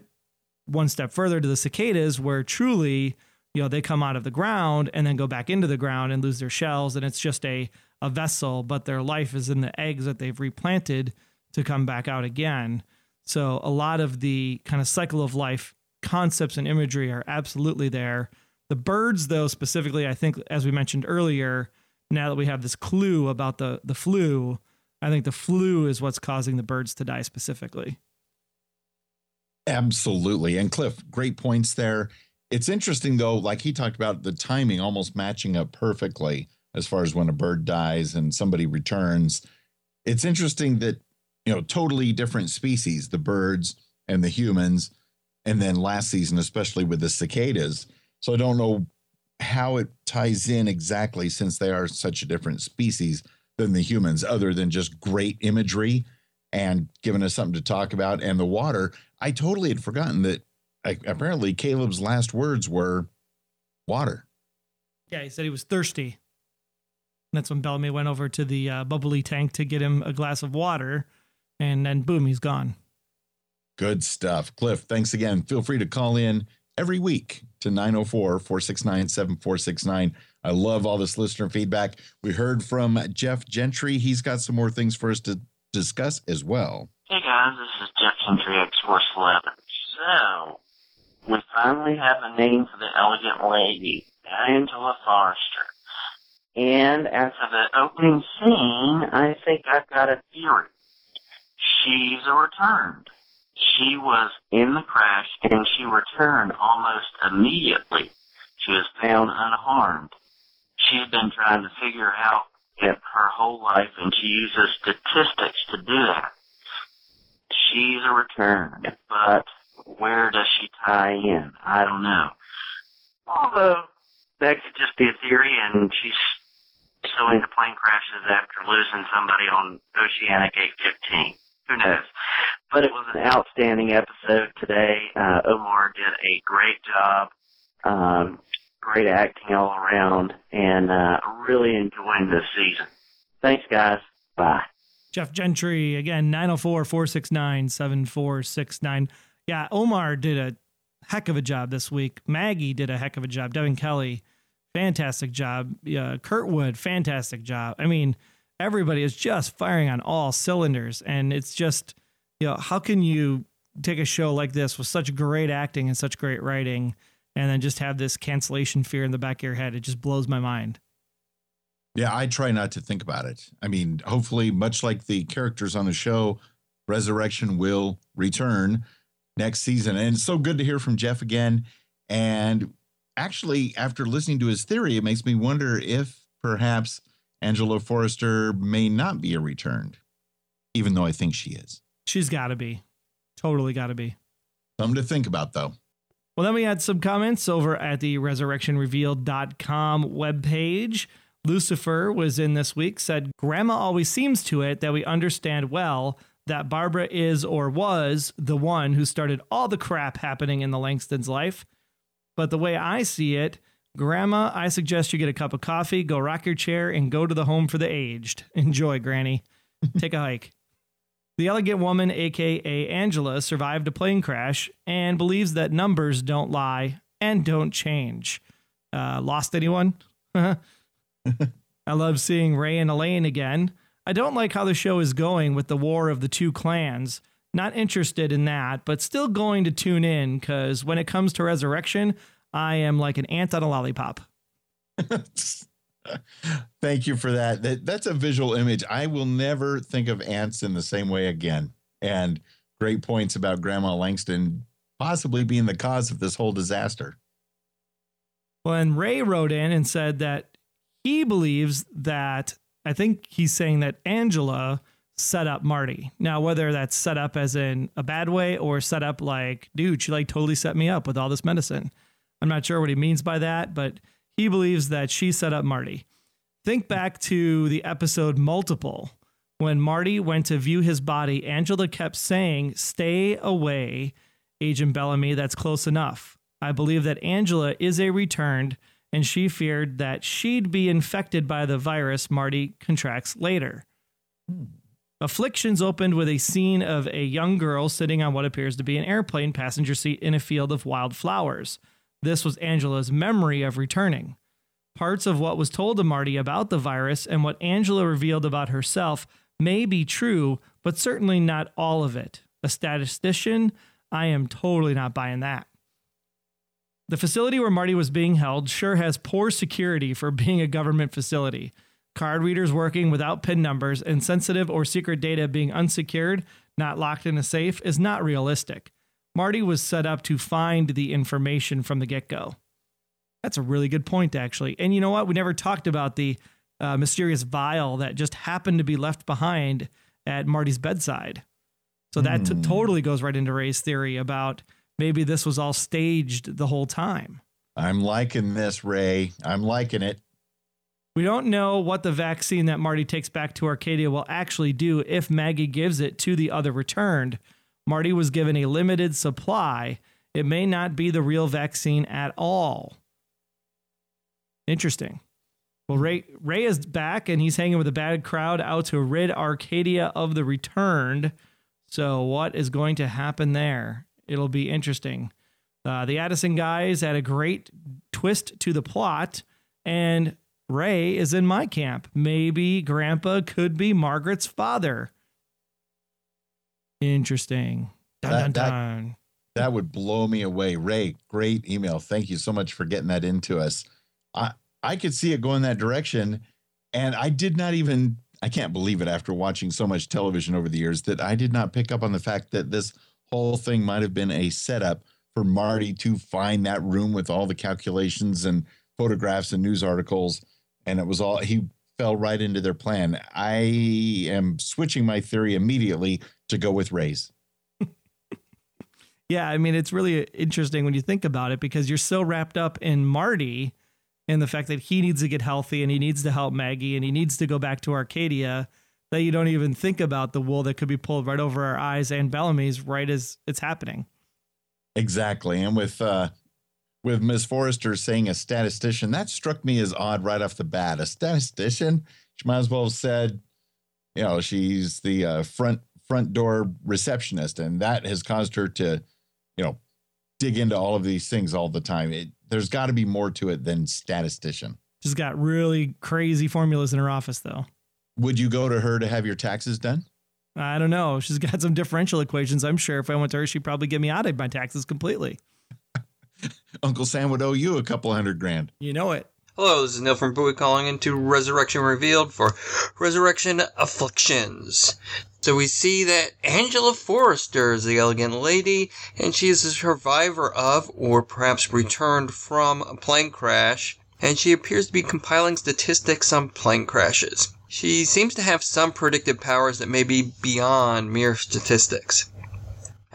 one step further to the cicadas, where truly, you know, they come out of the ground and then go back into the ground and lose their shells, and it's just a a vessel, but their life is in the eggs that they've replanted to come back out again. So a lot of the kind of cycle of life concepts and imagery are absolutely there. The birds, though, specifically, I think, as we mentioned earlier, now that we have this clue about the the flu, I think the flu is what's causing the birds to die specifically. Absolutely. And Cliff, great points there. It's interesting though, like he talked about the timing almost matching up perfectly as far as when a bird dies and somebody returns. It's interesting that, you know, totally different species, the birds and the humans, and then last season, especially with the cicadas. So I don't know how it ties in exactly since they are such a different species than the humans, other than just great imagery and giving us something to talk about. And the water, I totally had forgotten that apparently Caleb's last words were water. Yeah, he said he was thirsty. That's when Bellamy went over to the uh, bubbly tank to get him a glass of water, and then boom, he's gone. Good stuff. Cliff, thanks again. Feel free to call in every week to 904 469 7469. I love all this listener feedback. We heard from Jeff Gentry. He's got some more things for us to discuss as well. Hey guys, this is Jeff Gentry, X Force 11. So, we finally have a name for the elegant lady, Angela Forrester. And after the opening scene, I think I've got a theory. She's a returned. She was in the crash and she returned almost immediately. She was found unharmed. She had been trying to figure out it her whole life and she uses statistics to do that. She's a return, but where does she tie in? I don't know. Although that could just be a theory and she's so into plane crashes after losing somebody on Oceanic 815. Who knows? But it was an outstanding episode today. Uh, Omar did a great job. Um, great acting all around and uh, really enjoying this season. Thanks, guys. Bye. Jeff Gentry, again, 904 469 7469. Yeah, Omar did a heck of a job this week. Maggie did a heck of a job. Devin Kelly, fantastic job. Uh, Kurtwood, fantastic job. I mean, everybody is just firing on all cylinders. And it's just, you know, how can you take a show like this with such great acting and such great writing and then just have this cancellation fear in the back of your head? It just blows my mind. Yeah, I try not to think about it. I mean, hopefully, much like the characters on the show, Resurrection will return next season. And it's so good to hear from Jeff again. And actually, after listening to his theory, it makes me wonder if perhaps Angela Forrester may not be a returned, even though I think she is. She's got to be. Totally got to be. Something to think about, though. Well, then we had some comments over at the resurrectionrevealed.com webpage. Lucifer was in this week, said, Grandma always seems to it that we understand well that Barbara is or was the one who started all the crap happening in the Langston's life. But the way I see it, Grandma, I suggest you get a cup of coffee, go rock your chair, and go to the home for the aged. Enjoy, Granny. Take a hike. The elegant woman, aka Angela, survived a plane crash and believes that numbers don't lie and don't change. Uh, lost anyone? (laughs) I love seeing Ray and Elaine again. I don't like how the show is going with the war of the two clans. Not interested in that, but still going to tune in because when it comes to Resurrection, I am like an ant on a lollipop. (laughs) Thank you for that. that. That's a visual image. I will never think of ants in the same way again. And great points about Grandma Langston possibly being the cause of this whole disaster. When Ray wrote in and said that he believes that, I think he's saying that Angela set up Marty. Now, whether that's set up as in a bad way or set up like, dude, she like totally set me up with all this medicine. I'm not sure what he means by that, but he believes that she set up Marty. Think back to the episode Multiple. When Marty went to view his body, Angela kept saying, Stay away, Agent Bellamy, that's close enough. I believe that Angela is a returned, and she feared that she'd be infected by the virus Marty contracts later. Afflictions opened with a scene of a young girl sitting on what appears to be an airplane passenger seat in a field of wild flowers. This was Angela's memory of returning. Parts of what was told to Marty about the virus and what Angela revealed about herself may be true, but certainly not all of it. A statistician, I am totally not buying that. The facility where Marty was being held sure has poor security for being a government facility. Card readers working without PIN numbers and sensitive or secret data being unsecured, not locked in a safe, is not realistic. Marty was set up to find the information from the get go. That's a really good point, actually. And you know what? We never talked about the uh, mysterious vial that just happened to be left behind at Marty's bedside. So that Hmm. t- totally goes right into Ray's theory about maybe this was all staged the whole time. I'm liking this, Ray. I'm liking it. We don't know what the vaccine that Marty takes back to Arcadia will actually do if Maggie gives it to the other returned. Marty was given a limited supply. It may not be the real vaccine at all. Interesting. Well, Ray Ray is back and he's hanging with a bad crowd out to rid Arcadia of the returned. So, what is going to happen there? It'll be interesting. Uh, the Addison guys had a great twist to the plot, and Ray is in my camp. Maybe Grandpa could be Margaret's father. Interesting. Dun, That- dun, that- That would blow me away. Ray, great email. Thank you so much for getting that into us. I I could see it going that direction. And I did not even I can't believe it after watching so much television over the years that I did not pick up on the fact that this whole thing might have been a setup for Marty to find that room with all the calculations and photographs and news articles. And it was all he fell right into their plan. I am switching my theory immediately to go with Ray's. (laughs) Yeah, I mean, it's really interesting when you think about it because you're so wrapped up in Marty and the fact that he needs to get healthy and he needs to help Maggie and he needs to go back to Arcadia that you don't even think about the wool that could be pulled right over our eyes and Bellamy's right as it's happening. Exactly. And with uh with Miss Forrester saying a statistician, that struck me as odd right off the bat. A statistician? She might as well have said, you know, she's the uh, front front door receptionist, and that has caused her to, you know, dig into all of these things all the time. It, there's got to be more to it than statistician. She's got really crazy formulas in her office, though. Would you go to her to have your taxes done? I don't know. She's got some differential equations. I'm sure if I went to her, she'd probably get me out of my taxes completely. (laughs) Uncle Sam would owe you a couple hundred grand. You know it. Hello, this is Neil from Bowie calling into Resurrection Revealed for Resurrection Afflictions. So we see that Angela Forrester is the elegant lady, and she is a survivor of, or perhaps returned from, a plane crash, and she appears to be compiling statistics on plane crashes. She seems to have some predictive powers that may be beyond mere statistics.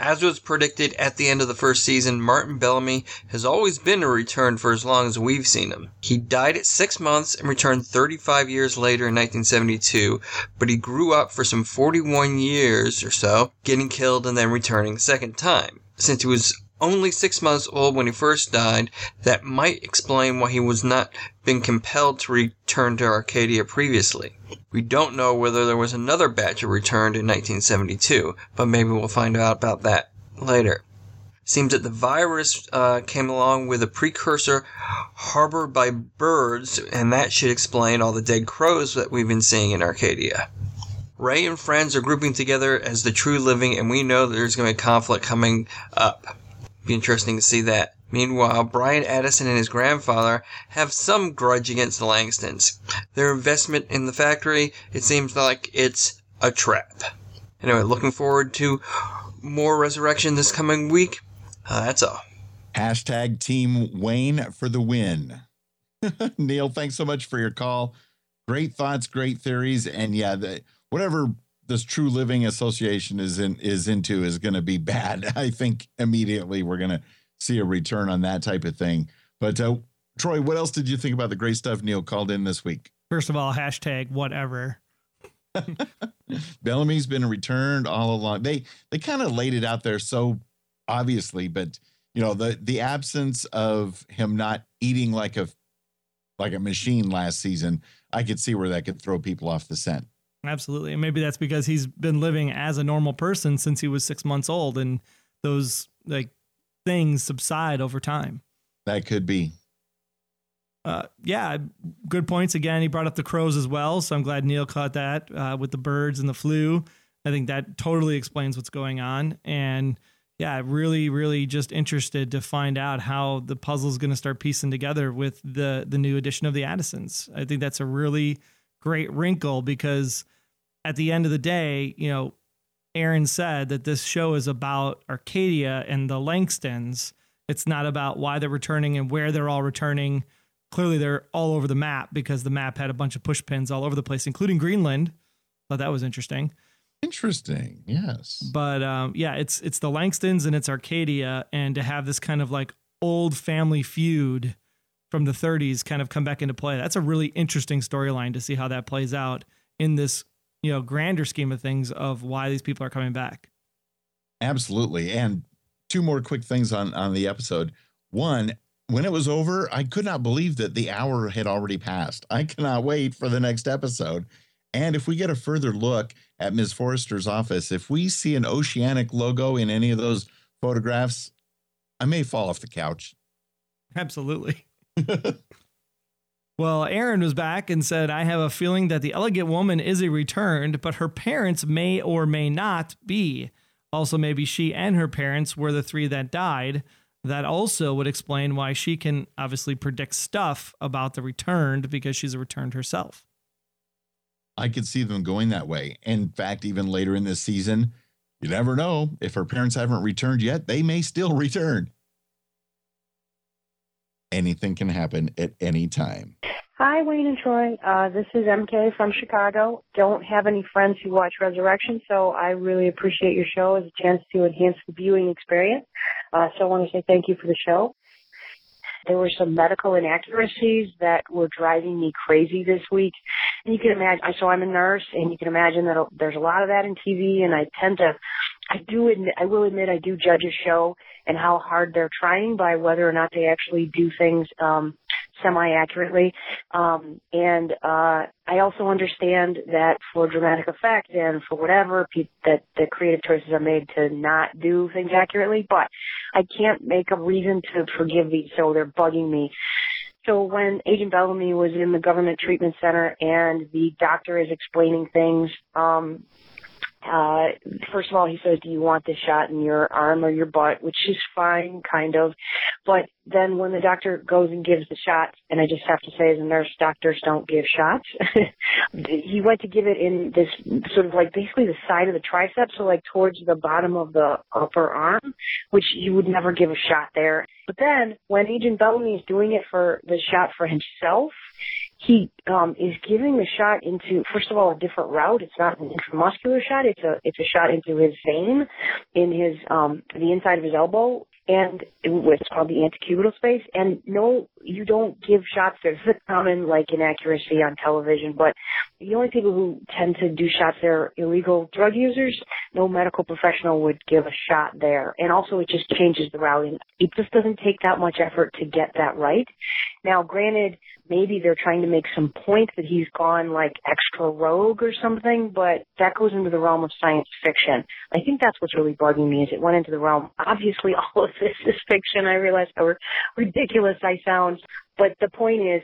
As was predicted at the end of the first season, Martin Bellamy has always been a return for as long as we've seen him. He died at six months and returned 35 years later in 1972, but he grew up for some 41 years or so, getting killed and then returning a second time. Since he was only six months old when he first died, that might explain why he was not been compelled to return to Arcadia previously. We don't know whether there was another batch returned in 1972, but maybe we'll find out about that later. Seems that the virus uh, came along with a precursor harbored by birds, and that should explain all the dead crows that we've been seeing in Arcadia. Ray and friends are grouping together as the true living, and we know there's going to be conflict coming up. Be interesting to see that. Meanwhile, Brian Addison and his grandfather have some grudge against the Langstons. Their investment in the factory, it seems like it's a trap. Anyway, looking forward to more resurrection this coming week. Uh, that's all. Hashtag Team Wayne for the win. (laughs) Neil, thanks so much for your call. Great thoughts, great theories, and yeah, the, whatever this True Living Association is in is into is going to be bad. (laughs) I think immediately we're going to see a return on that type of thing. But uh, Troy, what else did you think about the great stuff Neil called in this week? First of all, hashtag whatever. (laughs) Bellamy's been returned all along. They they kind of laid it out there so obviously, but you know the the absence of him not eating like a like a machine last season, I could see where that could throw people off the scent. Absolutely. And maybe that's because he's been living as a normal person since he was six months old and those like things subside over time. That could be. Uh, yeah, good points. Again, he brought up the crows as well. So I'm glad Neil caught that uh, with the birds and the flu. I think that totally explains what's going on. And yeah, really, really just interested to find out how the puzzle is going to start piecing together with the the new edition of the Addisons. I think that's a really great wrinkle because at the end of the day, you know, Aaron said that this show is about Arcadia and the Langstons. It's not about why they're returning and where they're all returning. Clearly, they're all over the map because the map had a bunch of push pins all over the place, including Greenland. Thought that was interesting. Interesting. Yes. But um, yeah, it's it's the Langstons and it's Arcadia, and to have this kind of like old family feud from the 30s kind of come back into play. That's a really interesting storyline to see how that plays out in this you know grander scheme of things of why these people are coming back. Absolutely. And two more quick things on on the episode. One, when it was over, I could not believe that the hour had already passed. I cannot wait for the next episode. And if we get a further look at Ms. Forrester's office, if we see an oceanic logo in any of those photographs, I may fall off the couch. Absolutely. (laughs) well, Aaron was back and said, I have a feeling that the elegant woman is a returned, but her parents may or may not be. Also, maybe she and her parents were the three that died. That also would explain why she can obviously predict stuff about the returned because she's a returned herself. I could see them going that way. In fact, even later in this season, you never know. If her parents haven't returned yet, they may still (laughs) return. Anything can happen at any time. Hi, Wayne and Troy. Uh, this is MK from Chicago. Don't have any friends who watch Resurrection, so I really appreciate your show as a chance to enhance the viewing experience. Uh, so I want to say thank you for the show. There were some medical inaccuracies that were driving me crazy this week. And you can imagine, so I'm a nurse, and you can imagine that there's a lot of that in TV, and I tend to I do admit, I will admit, I do judge a show and how hard they're trying by whether or not they actually do things um, semi accurately. Um, and uh, I also understand that for dramatic effect and for whatever pe- that the creative choices are made to not do things accurately. But I can't make a reason to forgive these, so they're bugging me. So when Agent Bellamy was in the government treatment center and the doctor is explaining things, um, uh, first of all, he says, do you want this shot in your arm or your butt? Which is fine, kind of. But then when the doctor goes and gives the shot, and I just have to say as a nurse, doctors don't give shots. (laughs) he went to give it in this sort of like basically the side of the tricep, so like towards the bottom of the upper arm, which you would never give a shot there. But then when Agent Bellamy is doing it for the shot for himself, he um, is giving the shot into first of all a different route. It's not an intramuscular shot. It's a it's a shot into his vein in his um, the inside of his elbow, and it's called the antecubital space. And no, you don't give shots there. This (laughs) a common like inaccuracy on television, but the only people who tend to do shots there are illegal drug users. No medical professional would give a shot there. And also it just changes the route and it just doesn't take that much effort to get that right. Now granted, maybe they're trying to make some point that he's gone like extra rogue or something, but that goes into the realm of science fiction. I think that's what's really bugging me is it went into the realm. Obviously (laughs) all of this is fiction. I realize how ridiculous I sound, but the point is,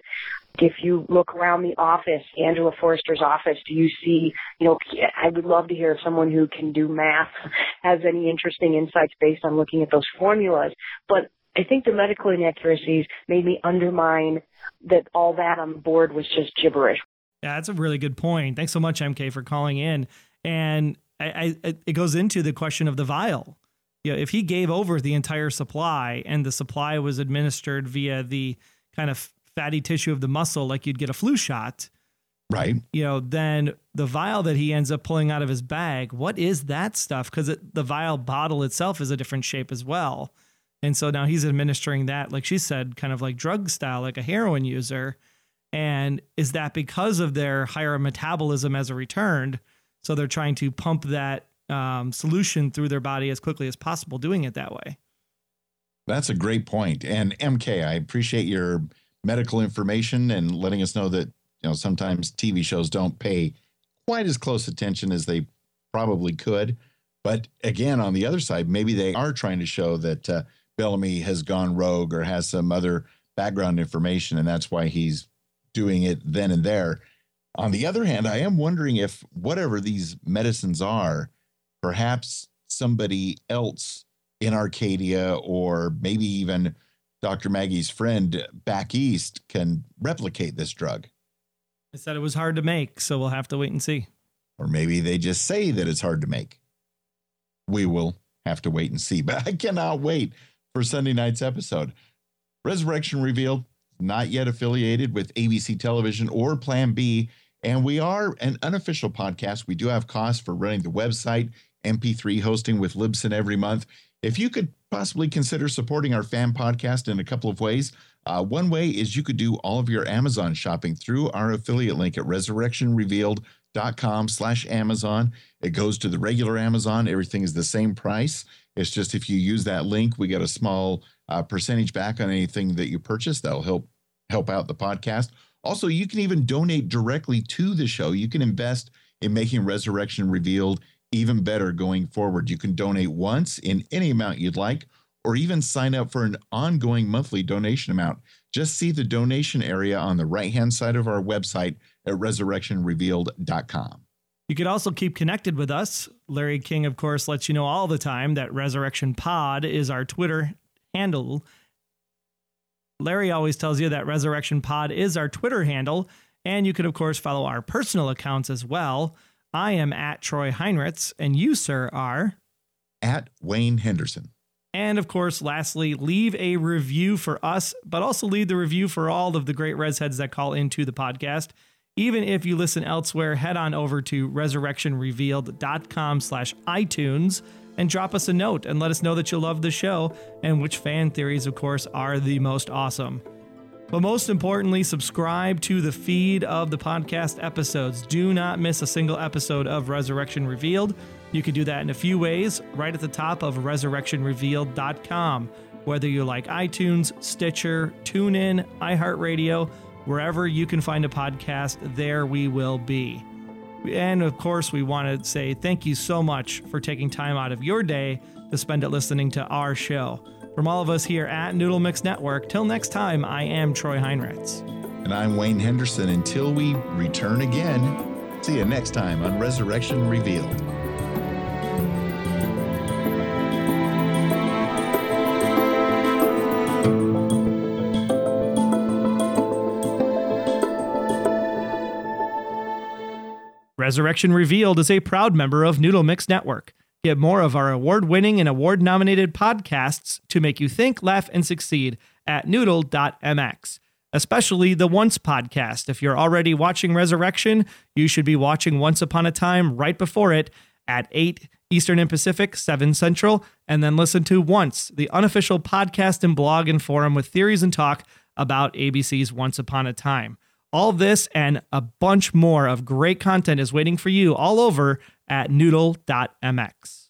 if you look around the office, Angela Forrester's office, do you see, you know, I would love to hear if someone who can do math (laughs) has any interesting insights based on looking at those formulas. But I think the medical inaccuracies made me undermine that all that on the board was just gibberish. Yeah, that's a really good point. Thanks so much, MK, for calling in. And I, I, it goes into the question of the vial. You know, if he gave over the entire supply and the supply was administered via the kind of fatty tissue of the muscle, like you'd get a flu shot, right? You know, then the vial that he ends up pulling out of his bag, what is that stuff? Because the vial bottle itself is a different shape as well. And so now he's administering that, like she said, kind of like drug style, like a heroin user. And is that because of their higher metabolism as a returned? So they're trying to pump that um, solution through their body as quickly as possible, doing it that way. That's a great point. And MK, I appreciate your medical information and letting us know that you know sometimes TV shows don't pay quite as close attention as they probably could. But again, on the other side, maybe they are trying to show that uh, Bellamy has gone rogue or has some other background information, and that's why he's doing it then and there. On the other hand, I am wondering if whatever these medicines are, perhaps somebody else in Arcadia or maybe even Dr. Maggie's friend back east can replicate this drug. I said it was hard to make, so we'll have to wait and see. Or maybe they just say that it's hard to make. We will have to wait and see, but I cannot wait for Sunday night's episode. Resurrection Revealed, not yet affiliated with ABC Television or Plan B, and we are an unofficial podcast. We do have costs for running the website, MP3 hosting with Libsyn every month. If you could possibly consider supporting our fan podcast in a couple of ways, uh, one way is you could do all of your Amazon shopping through our affiliate link at resurrectionrevealed.com slash Amazon. It goes to the regular Amazon. Everything is the same price. It's just if you use that link, we get a small uh, percentage back on anything that you purchase. That'll help help out the podcast. Also, you can even donate directly to the show. You can invest in making Resurrection Revealed even better going forward. You can donate once in any amount you'd like, or even sign up for an ongoing monthly donation amount. Just see the donation area on the right hand side of our website at resurrectionrevealed.com. You could also keep connected with us. Larry King, of course, lets you know all the time that Resurrection Pod is our Twitter handle. Larry always tells you that Resurrection Pod is our Twitter handle, and you could, of course, follow our personal accounts as well. I am at Troy Heinrichs, and you, sir, are at Wayne Henderson. And of course, lastly, leave a review for us, but also leave the review for all of the great res heads that call into the podcast. Even if you listen elsewhere, head on over to resurrectionrevealed.com slash iTunes and drop us a note and let us know that you love the show and which fan theories, of course, are the most awesome. But most importantly, subscribe to the feed of the podcast episodes. Do not miss a single episode of Resurrection Revealed. You can do that in a few ways right at the top of resurrectionrevealed.com. Whether you like iTunes, Stitcher, TuneIn, iHeartRadio, Wherever you can find a podcast, there we will be. And of course, we want to say thank you so much for taking time out of your day to spend it listening to our show. From all of us here at Noodle Mix Network, till next time, I am Troy Heinrichs. And I'm Wayne Henderson. Until we return again, see you next time on Resurrection Revealed. Resurrection Revealed is a proud member of Noodle Mix Network. Get more of our award winning and award nominated podcasts to make you think, laugh, and succeed at noodle.mx, especially the Once podcast. If you're already watching Resurrection, you should be watching Once Upon a Time right before it at 8 Eastern and Pacific, 7 Central, and then listen to Once, the unofficial podcast and blog and forum with theories and talk about ABC's Once Upon a Time. All this and a bunch more of great content is waiting for you all over at noodle.mx.